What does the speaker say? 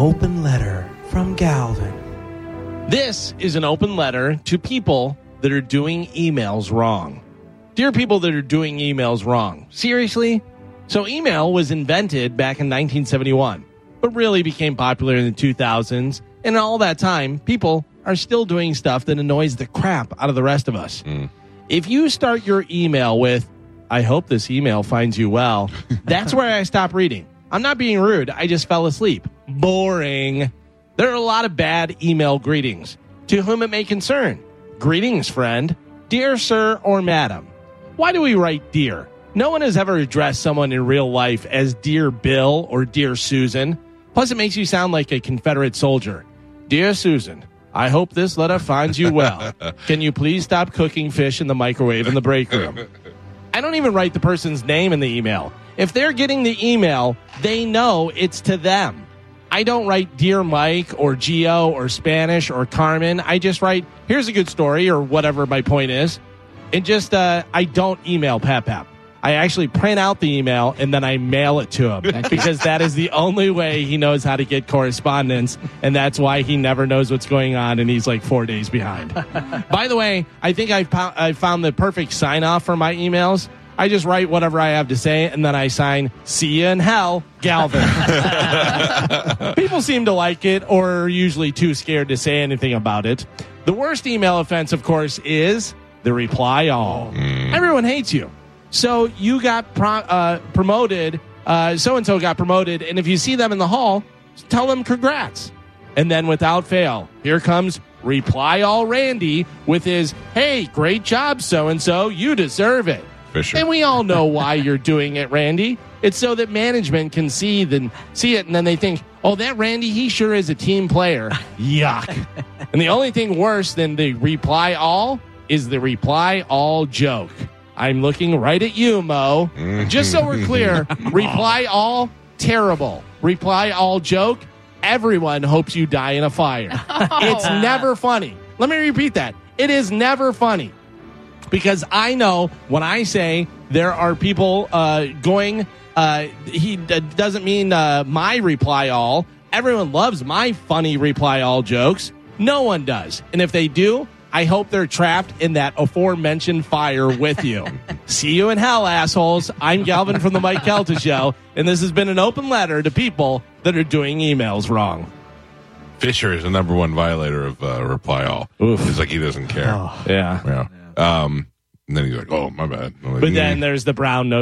open letter from Galvin. This is an open letter to people that are doing emails wrong. Dear people that are doing emails wrong. Seriously? So, email was invented back in 1971, but really became popular in the 2000s. And all that time, people are still doing stuff that annoys the crap out of the rest of us. Hmm. If you start your email with, I hope this email finds you well, that's where I stop reading. I'm not being rude. I just fell asleep. Boring. There are a lot of bad email greetings. To whom it may concern. Greetings, friend. Dear sir or madam. Why do we write dear? No one has ever addressed someone in real life as Dear Bill or Dear Susan. Plus, it makes you sound like a Confederate soldier. Dear Susan, I hope this letter finds you well. Can you please stop cooking fish in the microwave in the break room? I don't even write the person's name in the email. If they're getting the email, they know it's to them. I don't write Dear Mike or Geo or Spanish or Carmen. I just write, here's a good story or whatever my point is. And just, uh, I don't email Pap Pap. I actually print out the email and then I mail it to him because that is the only way he knows how to get correspondence. And that's why he never knows what's going on and he's like four days behind. By the way, I think I've, po- i found the perfect sign off for my emails. I just write whatever I have to say and then I sign, see you in hell, Galvin. People seem to like it or are usually too scared to say anything about it. The worst email offense, of course, is the reply all. Everyone hates you. So you got pro- uh, promoted, so and so got promoted, and if you see them in the hall, tell them congrats. And then without fail, here comes reply all Randy with his, hey, great job, so and so, you deserve it. Fisher. And we all know why you're doing it, Randy. It's so that management can see then see it, and then they think, "Oh, that Randy, he sure is a team player." Yuck! and the only thing worse than the reply all is the reply all joke. I'm looking right at you, Mo. Mm-hmm. Just so we're clear, reply all terrible. Reply all joke. Everyone hopes you die in a fire. It's never funny. Let me repeat that. It is never funny because I know when I say there are people uh, going, uh, he d- doesn't mean uh, my reply all. Everyone loves my funny reply all jokes. No one does. And if they do, I hope they're trapped in that aforementioned fire with you. See you in hell, assholes. I'm Galvin from the Mike Calta Show, and this has been an open letter to people that are doing emails wrong. Fisher is the number one violator of uh, reply all. Oof. It's like he doesn't care. Yeah. Yeah. Um, and then he's like, "Oh, my bad." Like, But "Mm." then there's the brown nose.